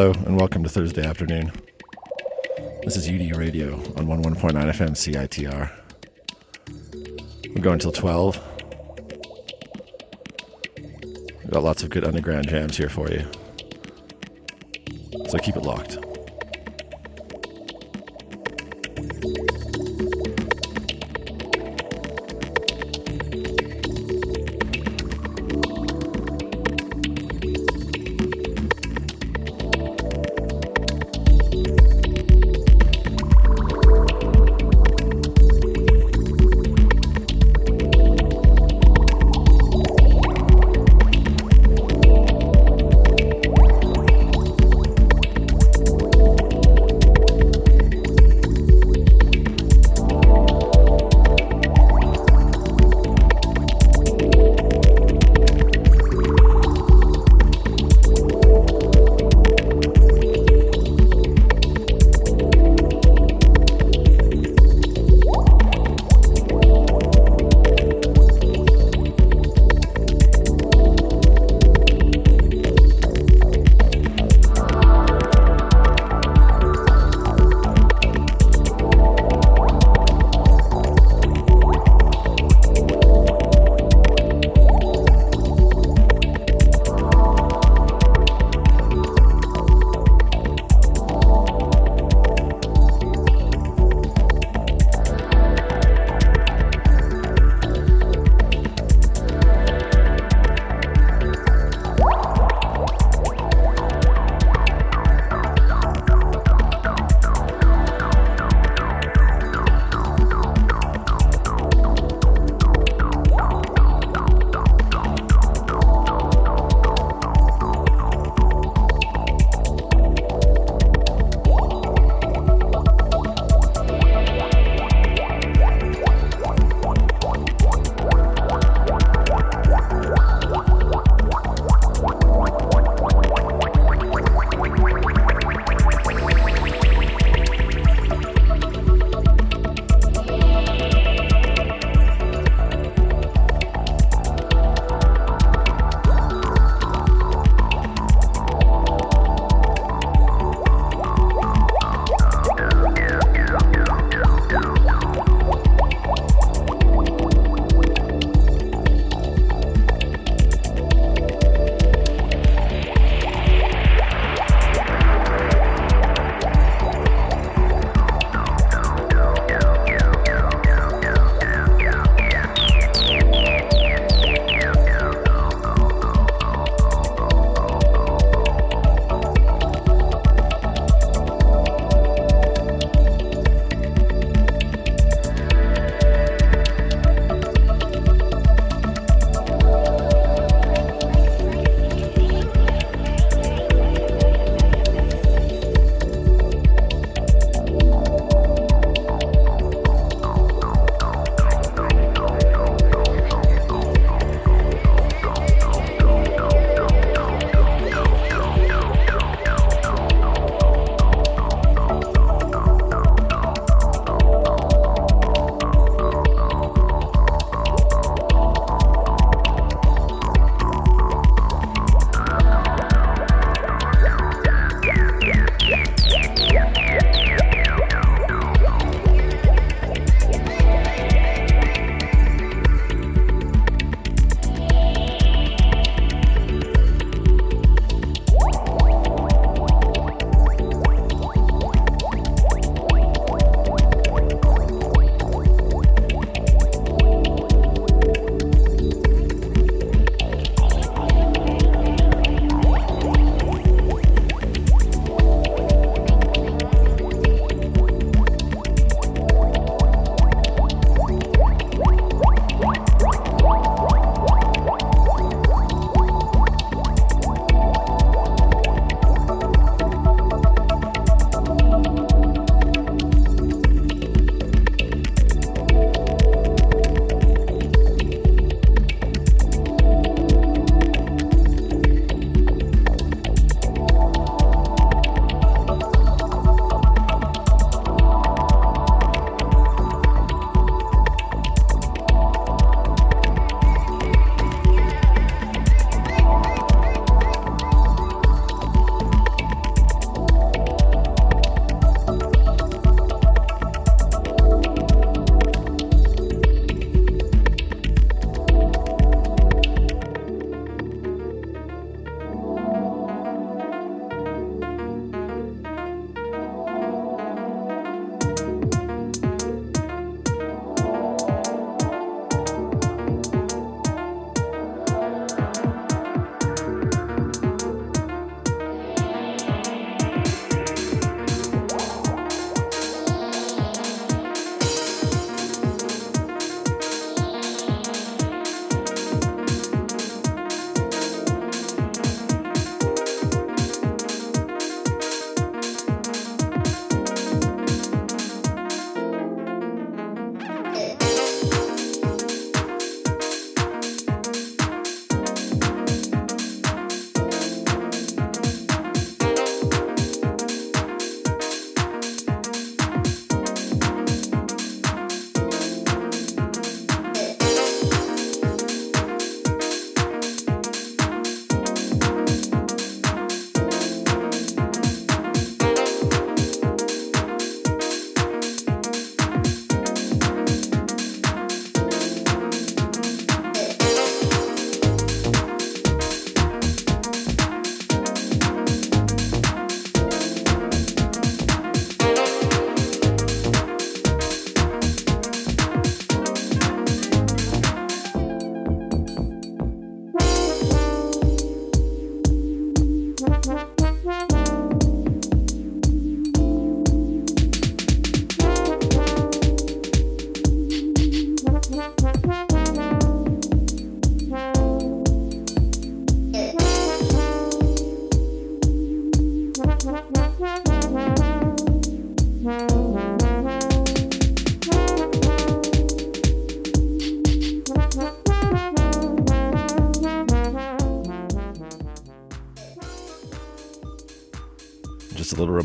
Hello, and welcome to Thursday afternoon. This is UD Radio on 11.9 FM CITR. We're going till 12. We've got lots of good underground jams here for you. So keep it locked.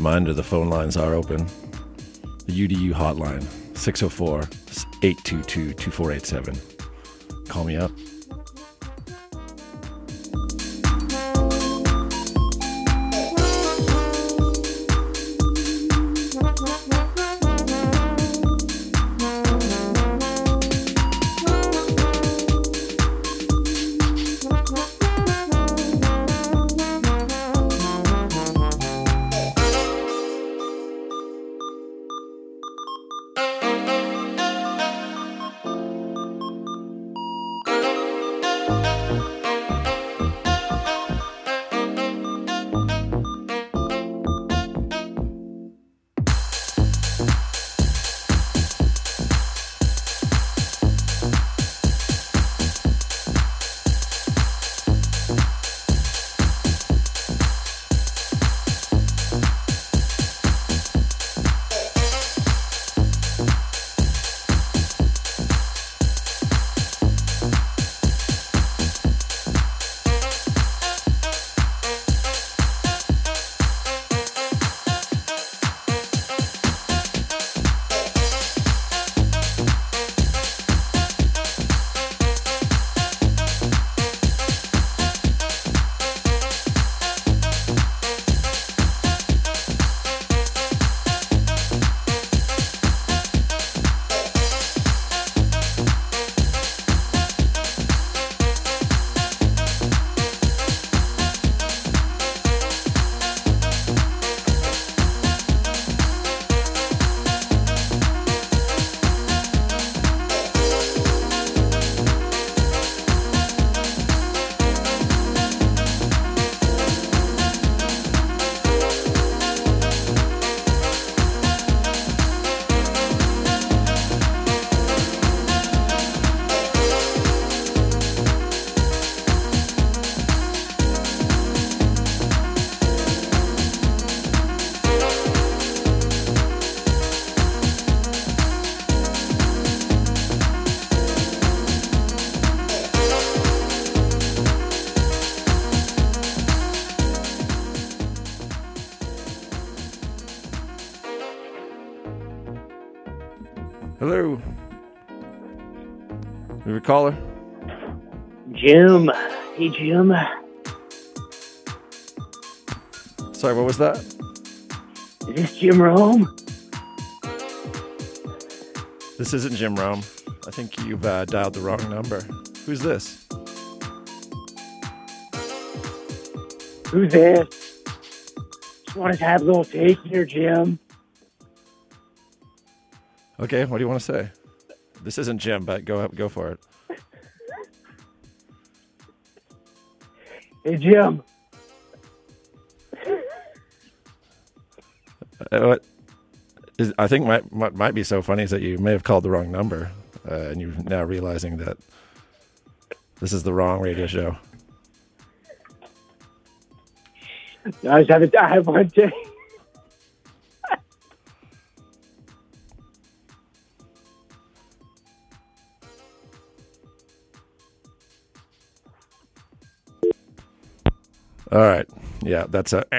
Reminder the phone lines are open. The UDU hotline, 604 822 2487. Call me up. Caller? Jim. Hey, Jim. Sorry, what was that? Is this Jim Rome? This isn't Jim Rome. I think you've uh, dialed the wrong number. Who's this? Who's this? Just wanted to have a little taste here, Jim. Okay, what do you want to say? This isn't Jim, but go go for it. Hey, Jim. Uh, what is, I think might, what might be so funny is that you may have called the wrong number, uh, and you're now realizing that this is the wrong radio show. I just have, I have one day. All right, yeah, that's a. eh.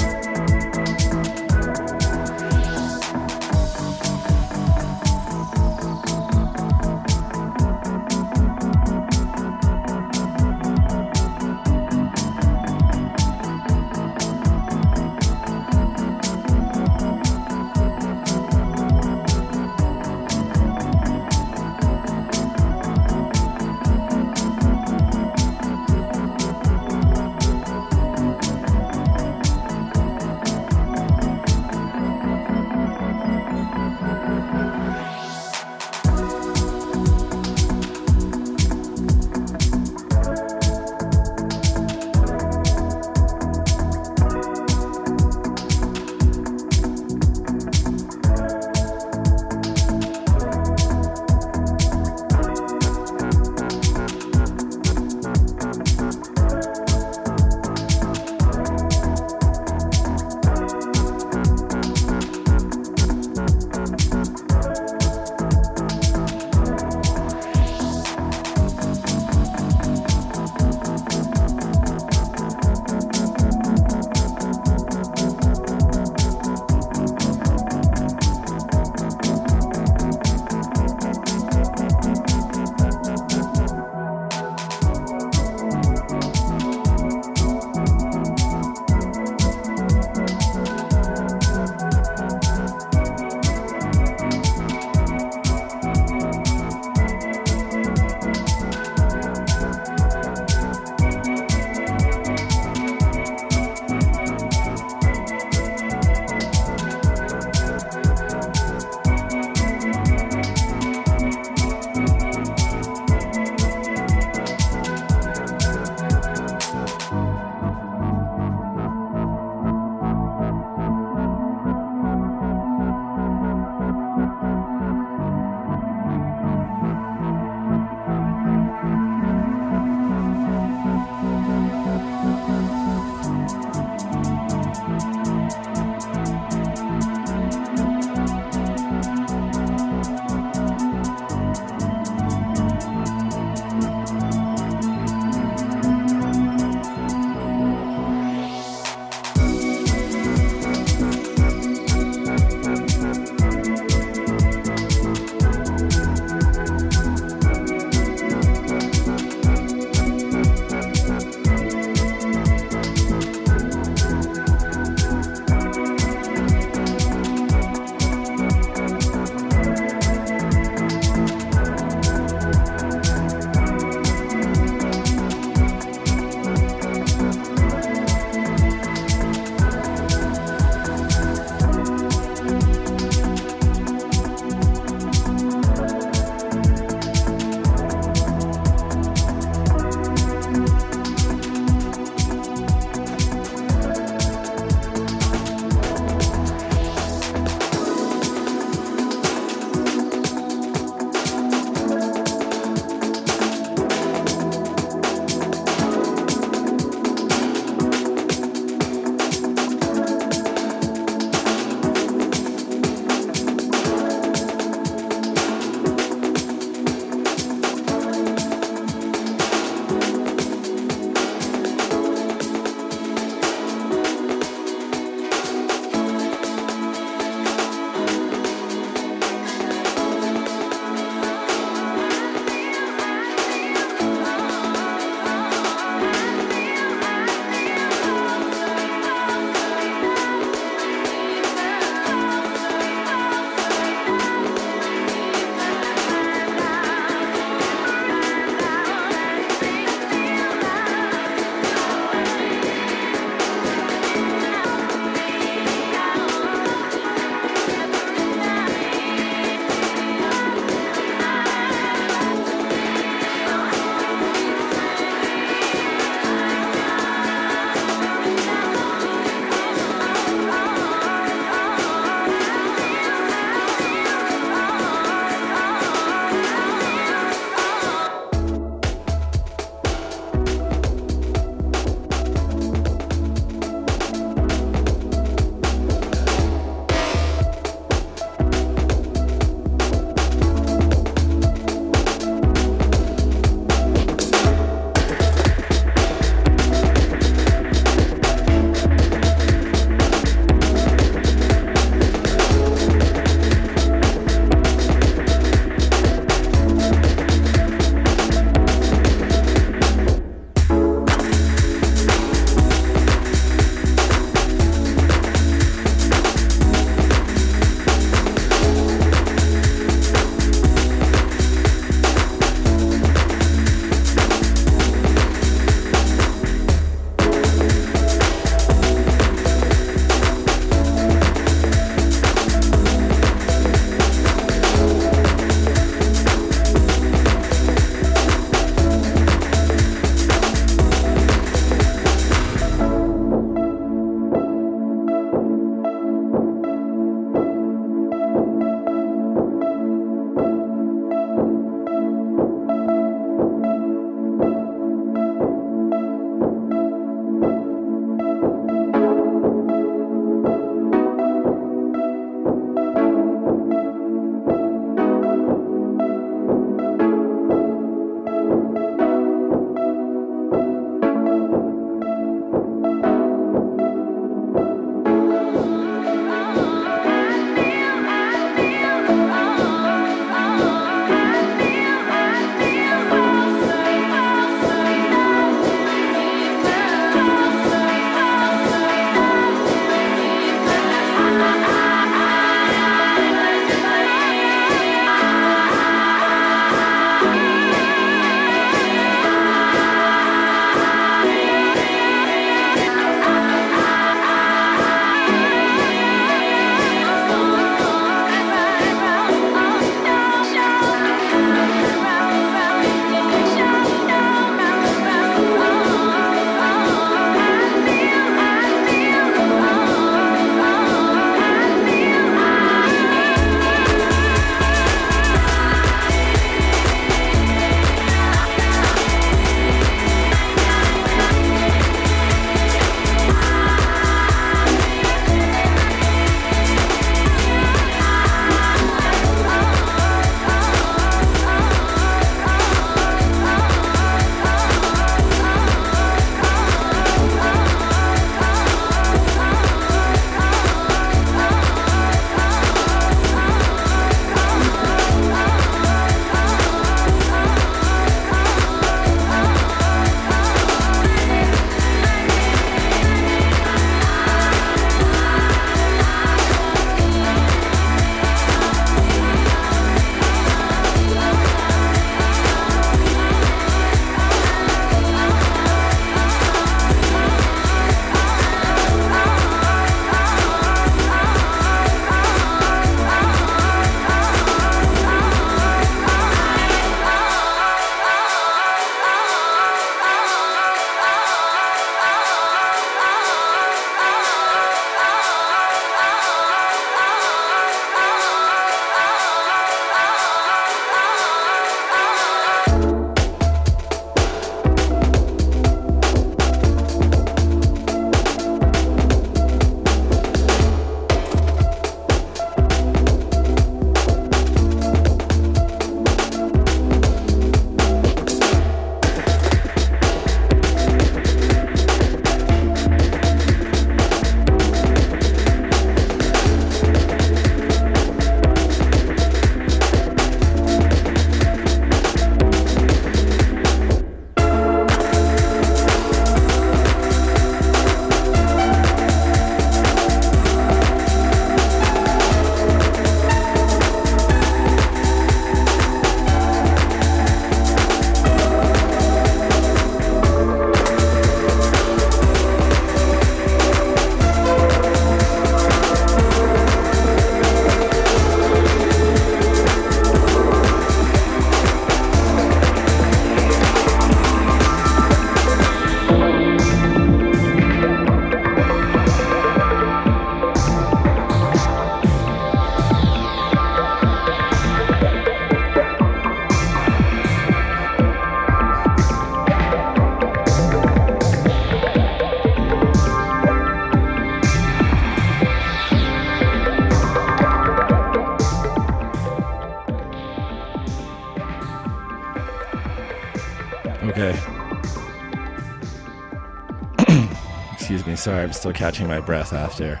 Sorry, I'm still catching my breath after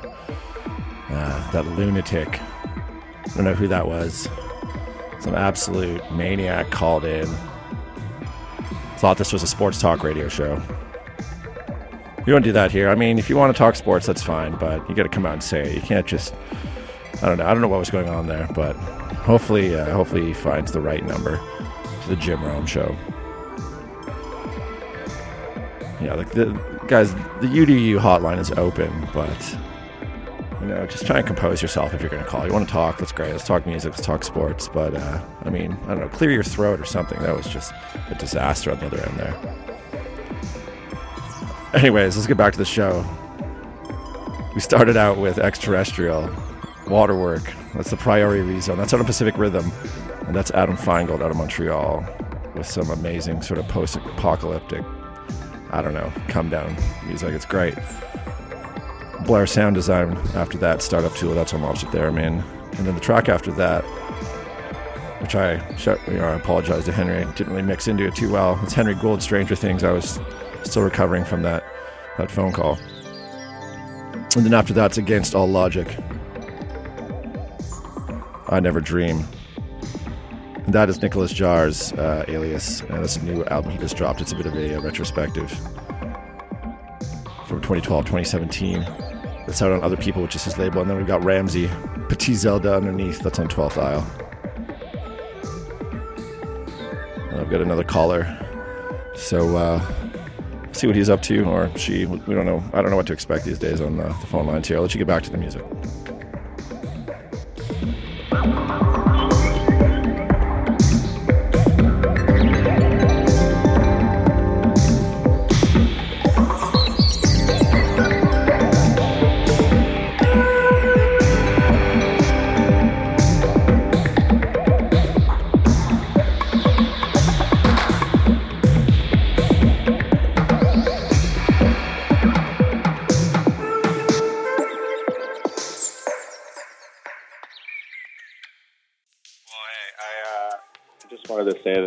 uh, that lunatic. I don't know who that was. Some absolute maniac called in. Thought this was a sports talk radio show. You don't do that here. I mean, if you want to talk sports, that's fine, but you got to come out and say it. You can't just. I don't know. I don't know what was going on there, but hopefully, uh, hopefully he finds the right number to the Jim Rome show. Yeah, like the guys, the UDU hotline is open, but you know, just try and compose yourself if you're going to call. You want to talk? That's great. Let's talk music. Let's talk sports. But uh, I mean, I don't know. Clear your throat or something. That was just a disaster on the other end there. Anyways, let's get back to the show. We started out with extraterrestrial waterwork. That's the priority rezone. That's out of Pacific Rhythm, and that's Adam Feingold out of Montreal with some amazing sort of post-apocalyptic, I don't know, come down music. It's great. Blair sound design after that, Startup Tool, that's on I mean, And then the track after that, which I, you know, I apologize to Henry, didn't really mix into it too well. It's Henry Gould, Stranger Things. I was still recovering from that, that phone call. And then after that's Against All Logic. I Never Dream. That is Nicolas Jaar's uh, alias. And that's a new album he just dropped. It's a bit of a, a retrospective from 2012, 2017. That's out on Other People, which is his label. And then we've got Ramsey, Petit Zelda underneath. That's on 12th Isle. And I've got another caller. So, uh, see what he's up to, or she. We don't know. I don't know what to expect these days on the, the phone lines here. I'll let you get back to the music.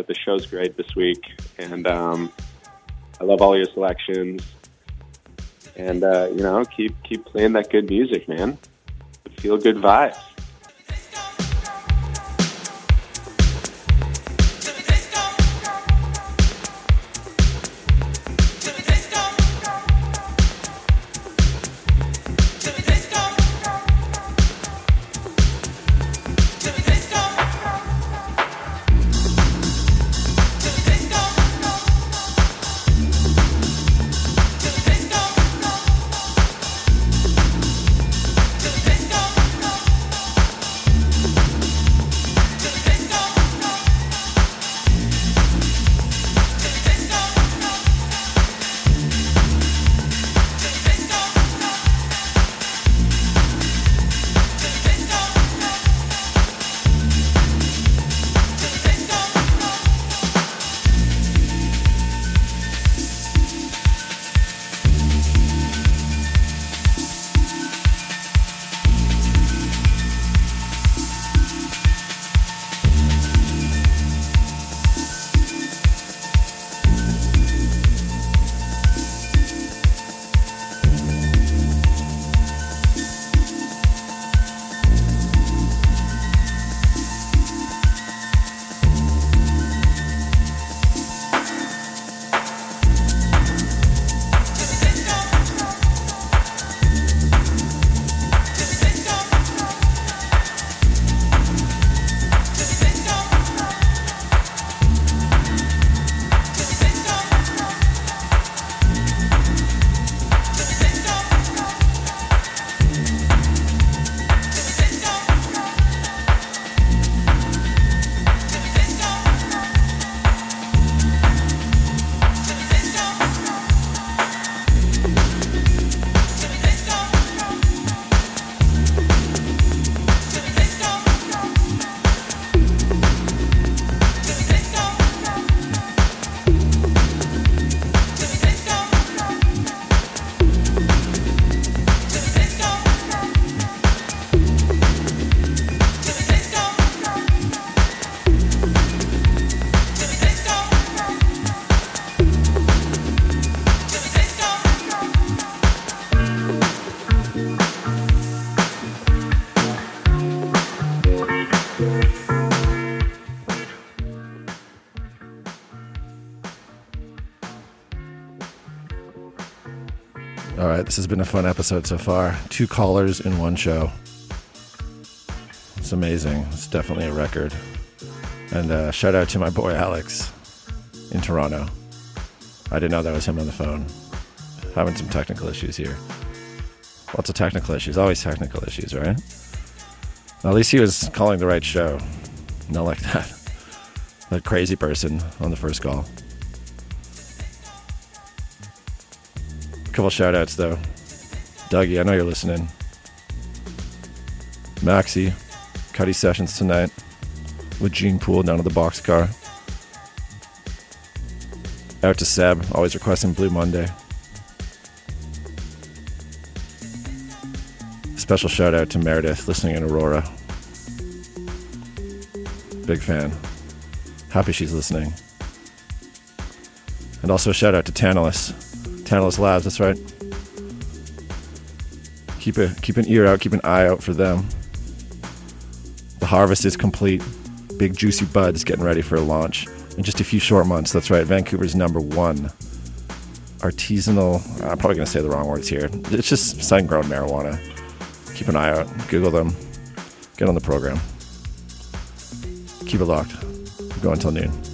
The show's great this week, and um, I love all your selections. And uh, you know, keep keep playing that good music, man. Feel good vibes. Has been a fun episode so far. Two callers in one show. It's amazing. It's definitely a record. And uh, shout out to my boy Alex in Toronto. I didn't know that was him on the phone. Having some technical issues here. Lots of technical issues. Always technical issues, right? At least he was calling the right show. Not like that. That crazy person on the first call. Couple shout outs though. Dougie, I know you're listening. Maxie, Cuddy Sessions tonight with Gene Pool down at the boxcar. Out to Seb, always requesting Blue Monday. Special shout out to Meredith, listening in Aurora. Big fan. Happy she's listening. And also a shout out to Tantalus. Tantalus Labs, that's right. Keep a keep an ear out, keep an eye out for them. The harvest is complete. Big juicy buds getting ready for a launch in just a few short months. That's right, Vancouver's number one artisanal. I'm probably going to say the wrong words here. It's just sun grown marijuana. Keep an eye out. Google them. Get on the program. Keep it locked. Go until noon.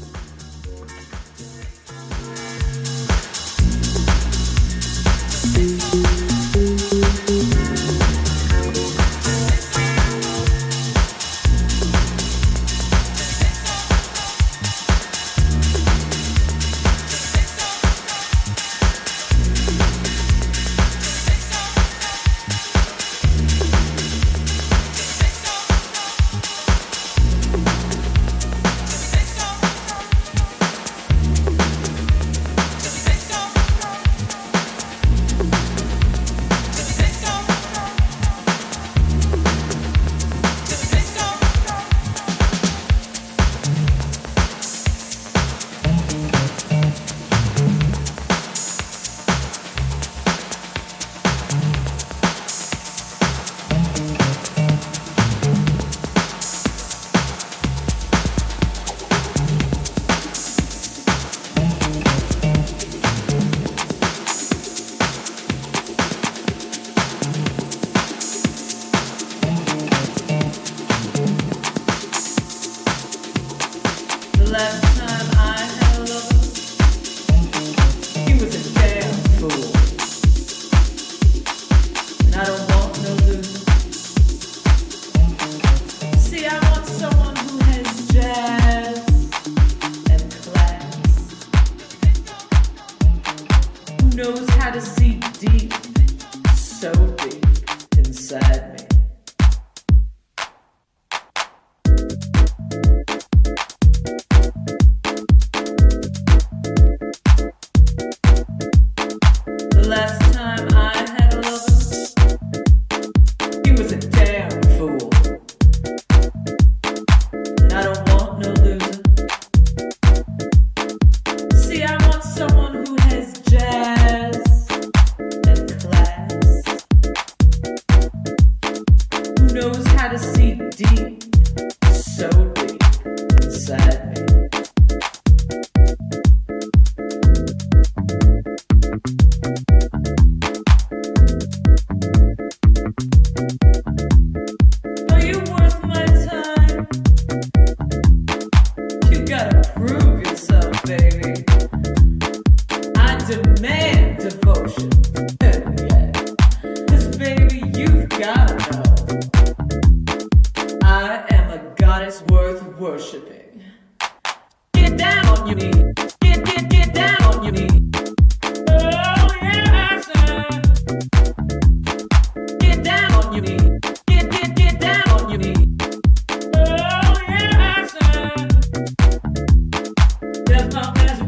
The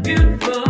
beautiful.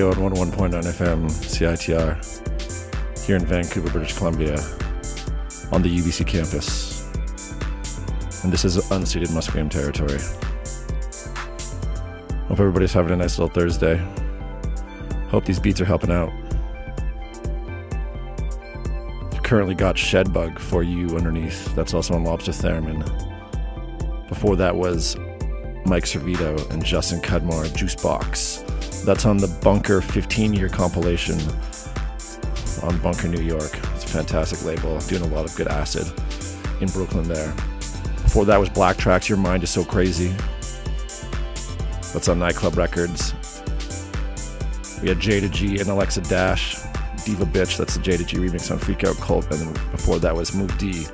Radio on 101.9 FM, CITR, here in Vancouver, British Columbia, on the UBC campus. And this is unceded Musqueam territory. Hope everybody's having a nice little Thursday. Hope these beats are helping out. Currently got Shedbug for you underneath. That's also on Lobster Theremin. Before that was Mike Servito and Justin Cudmore, Juicebox. That's on the Bunker 15 year compilation on Bunker, New York. It's a fantastic label, doing a lot of good acid in Brooklyn there. Before that was Black Tracks, Your Mind is So Crazy. That's on Nightclub Records. We had Jayda G and Alexa Dash, Diva Bitch, that's the Jayda G remix on Freak Out Cult. And then before that was Move D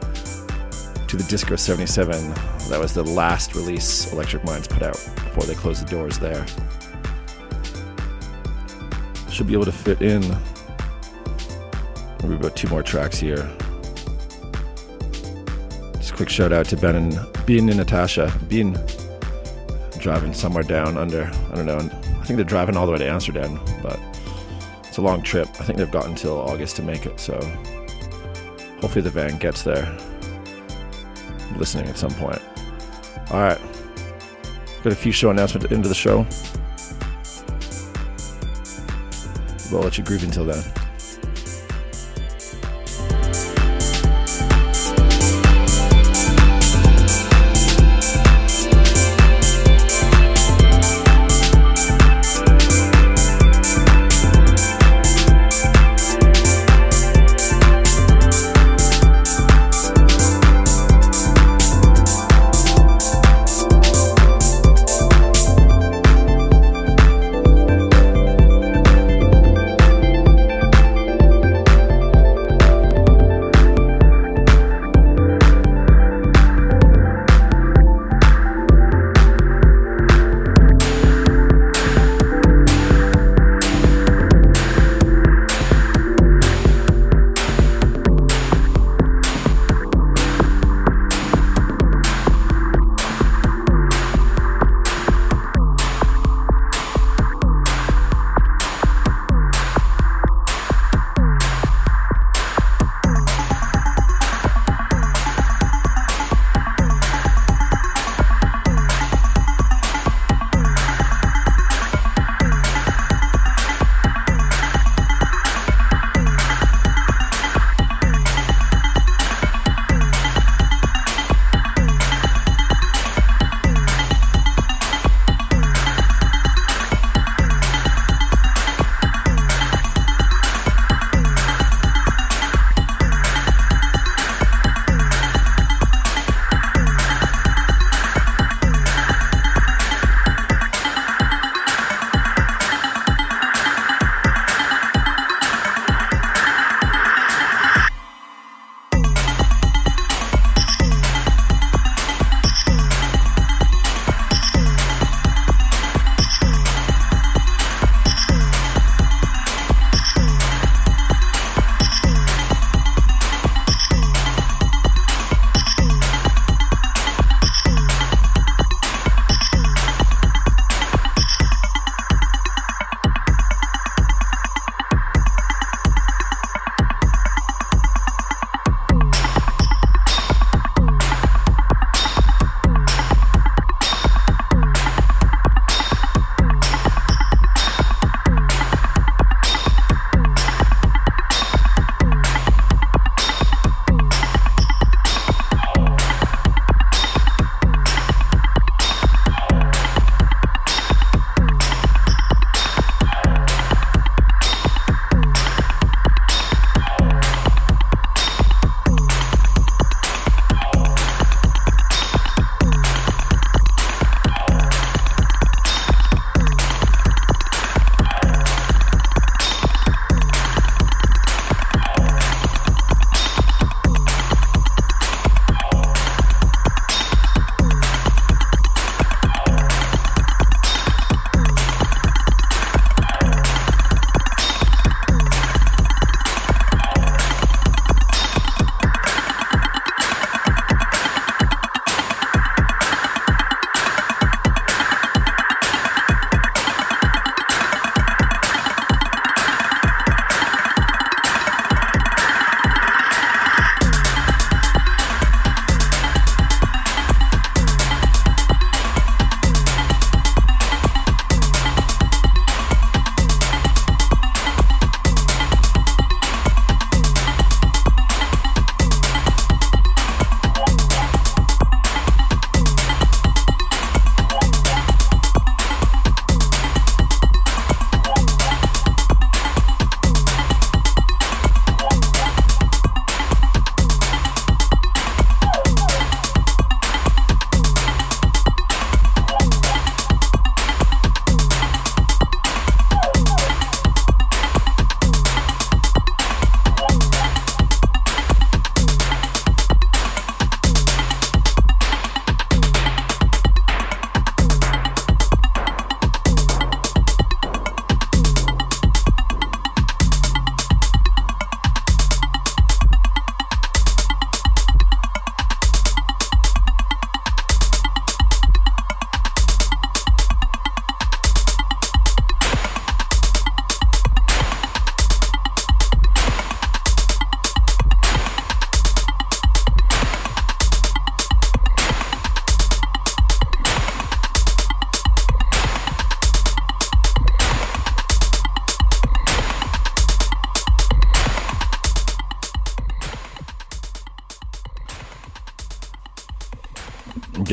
to the Disco 77. That was the last release Electric Minds put out before they closed the doors there. Should be able to fit in maybe about two more tracks here. Just a quick shout out to Ben and Bean and Natasha. Bean driving somewhere down under, I don't know, I think they're driving all the way to Amsterdam, but it's a long trip. I think they've got until August to make it, so hopefully the van gets there listening at some point. All right. Got a few show announcements of the show. We'll let you groove until then.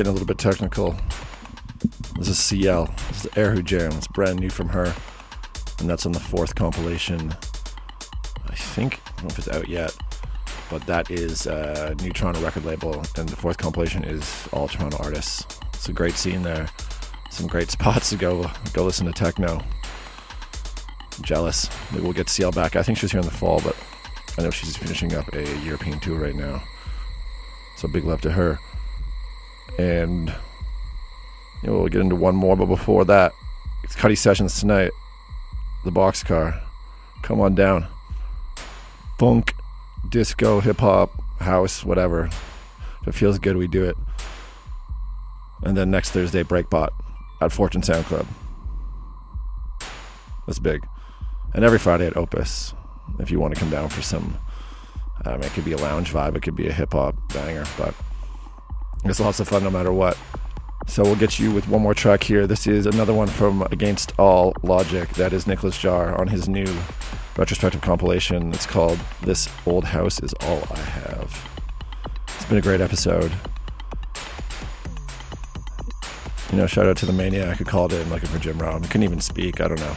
Getting a little bit technical. This is CL. This is Airhu Jam. It's brand new from her. And that's on the fourth compilation. I think, I don't know if it's out yet, but that is a new Toronto record label. And the fourth compilation is all Toronto artists. It's a great scene there. Some great spots to go go listen to techno. Jealous. Maybe we'll get CL back. I think she was here in the fall, but I know she's finishing up a European tour right now. So big love to her. And you know, we'll get into one more, but before that, it's Cuddy Sessions tonight. The Boxcar. Come on down. Funk, disco, hip hop, house, whatever. If it feels good, we do it. And then next Thursday, Breakbot at Fortune Sound Club. That's big. And every Friday at Opus, if you want to come down for some, um, it could be a lounge vibe, it could be a hip hop banger, but it's lots of fun no matter what. So we'll get you with one more track here. This is another one from Against All Logic. That is Nicolas Jaar on his new retrospective compilation. It's called This Old House Is All I Have. It's been a great episode. You know, shout out to the maniac who called in looking for Jim Rome. Couldn't even speak. I don't know.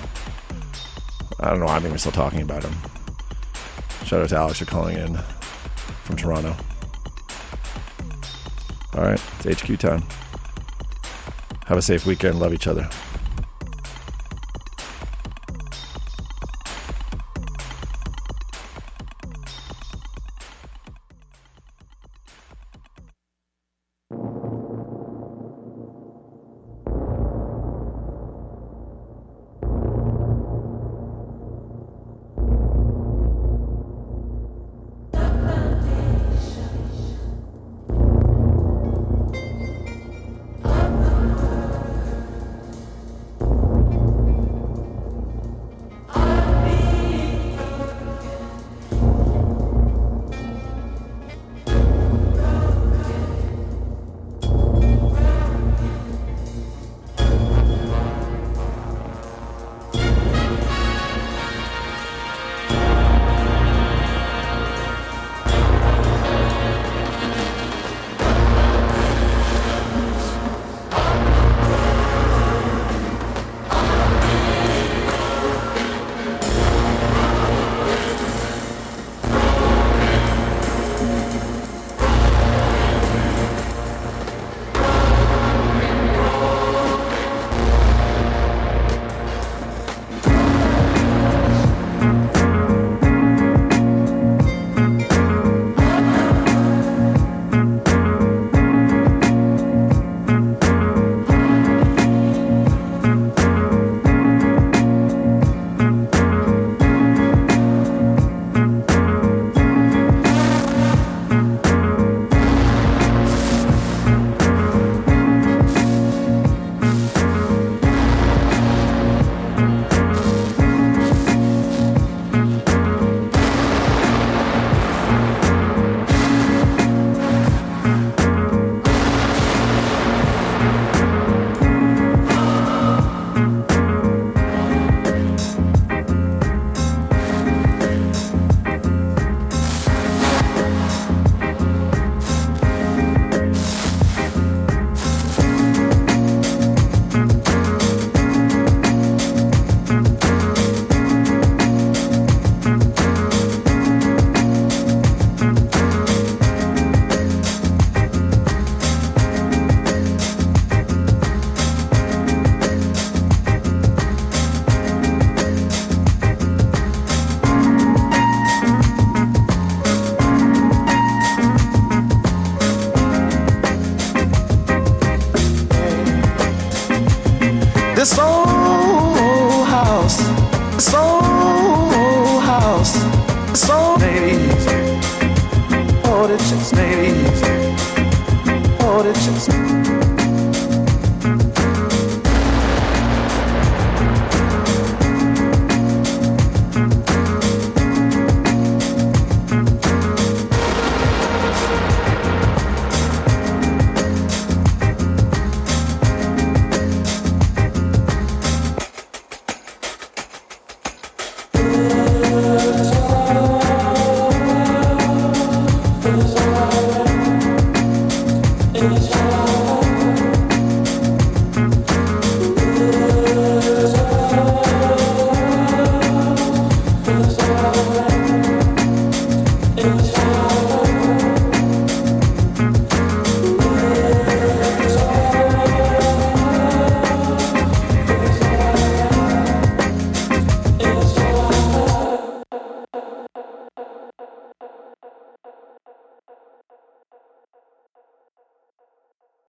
I don't know. I'm even still talking about him. Shout out to Alex for calling in from Toronto. All right, it's HQ time. Have a safe weekend. Love each other.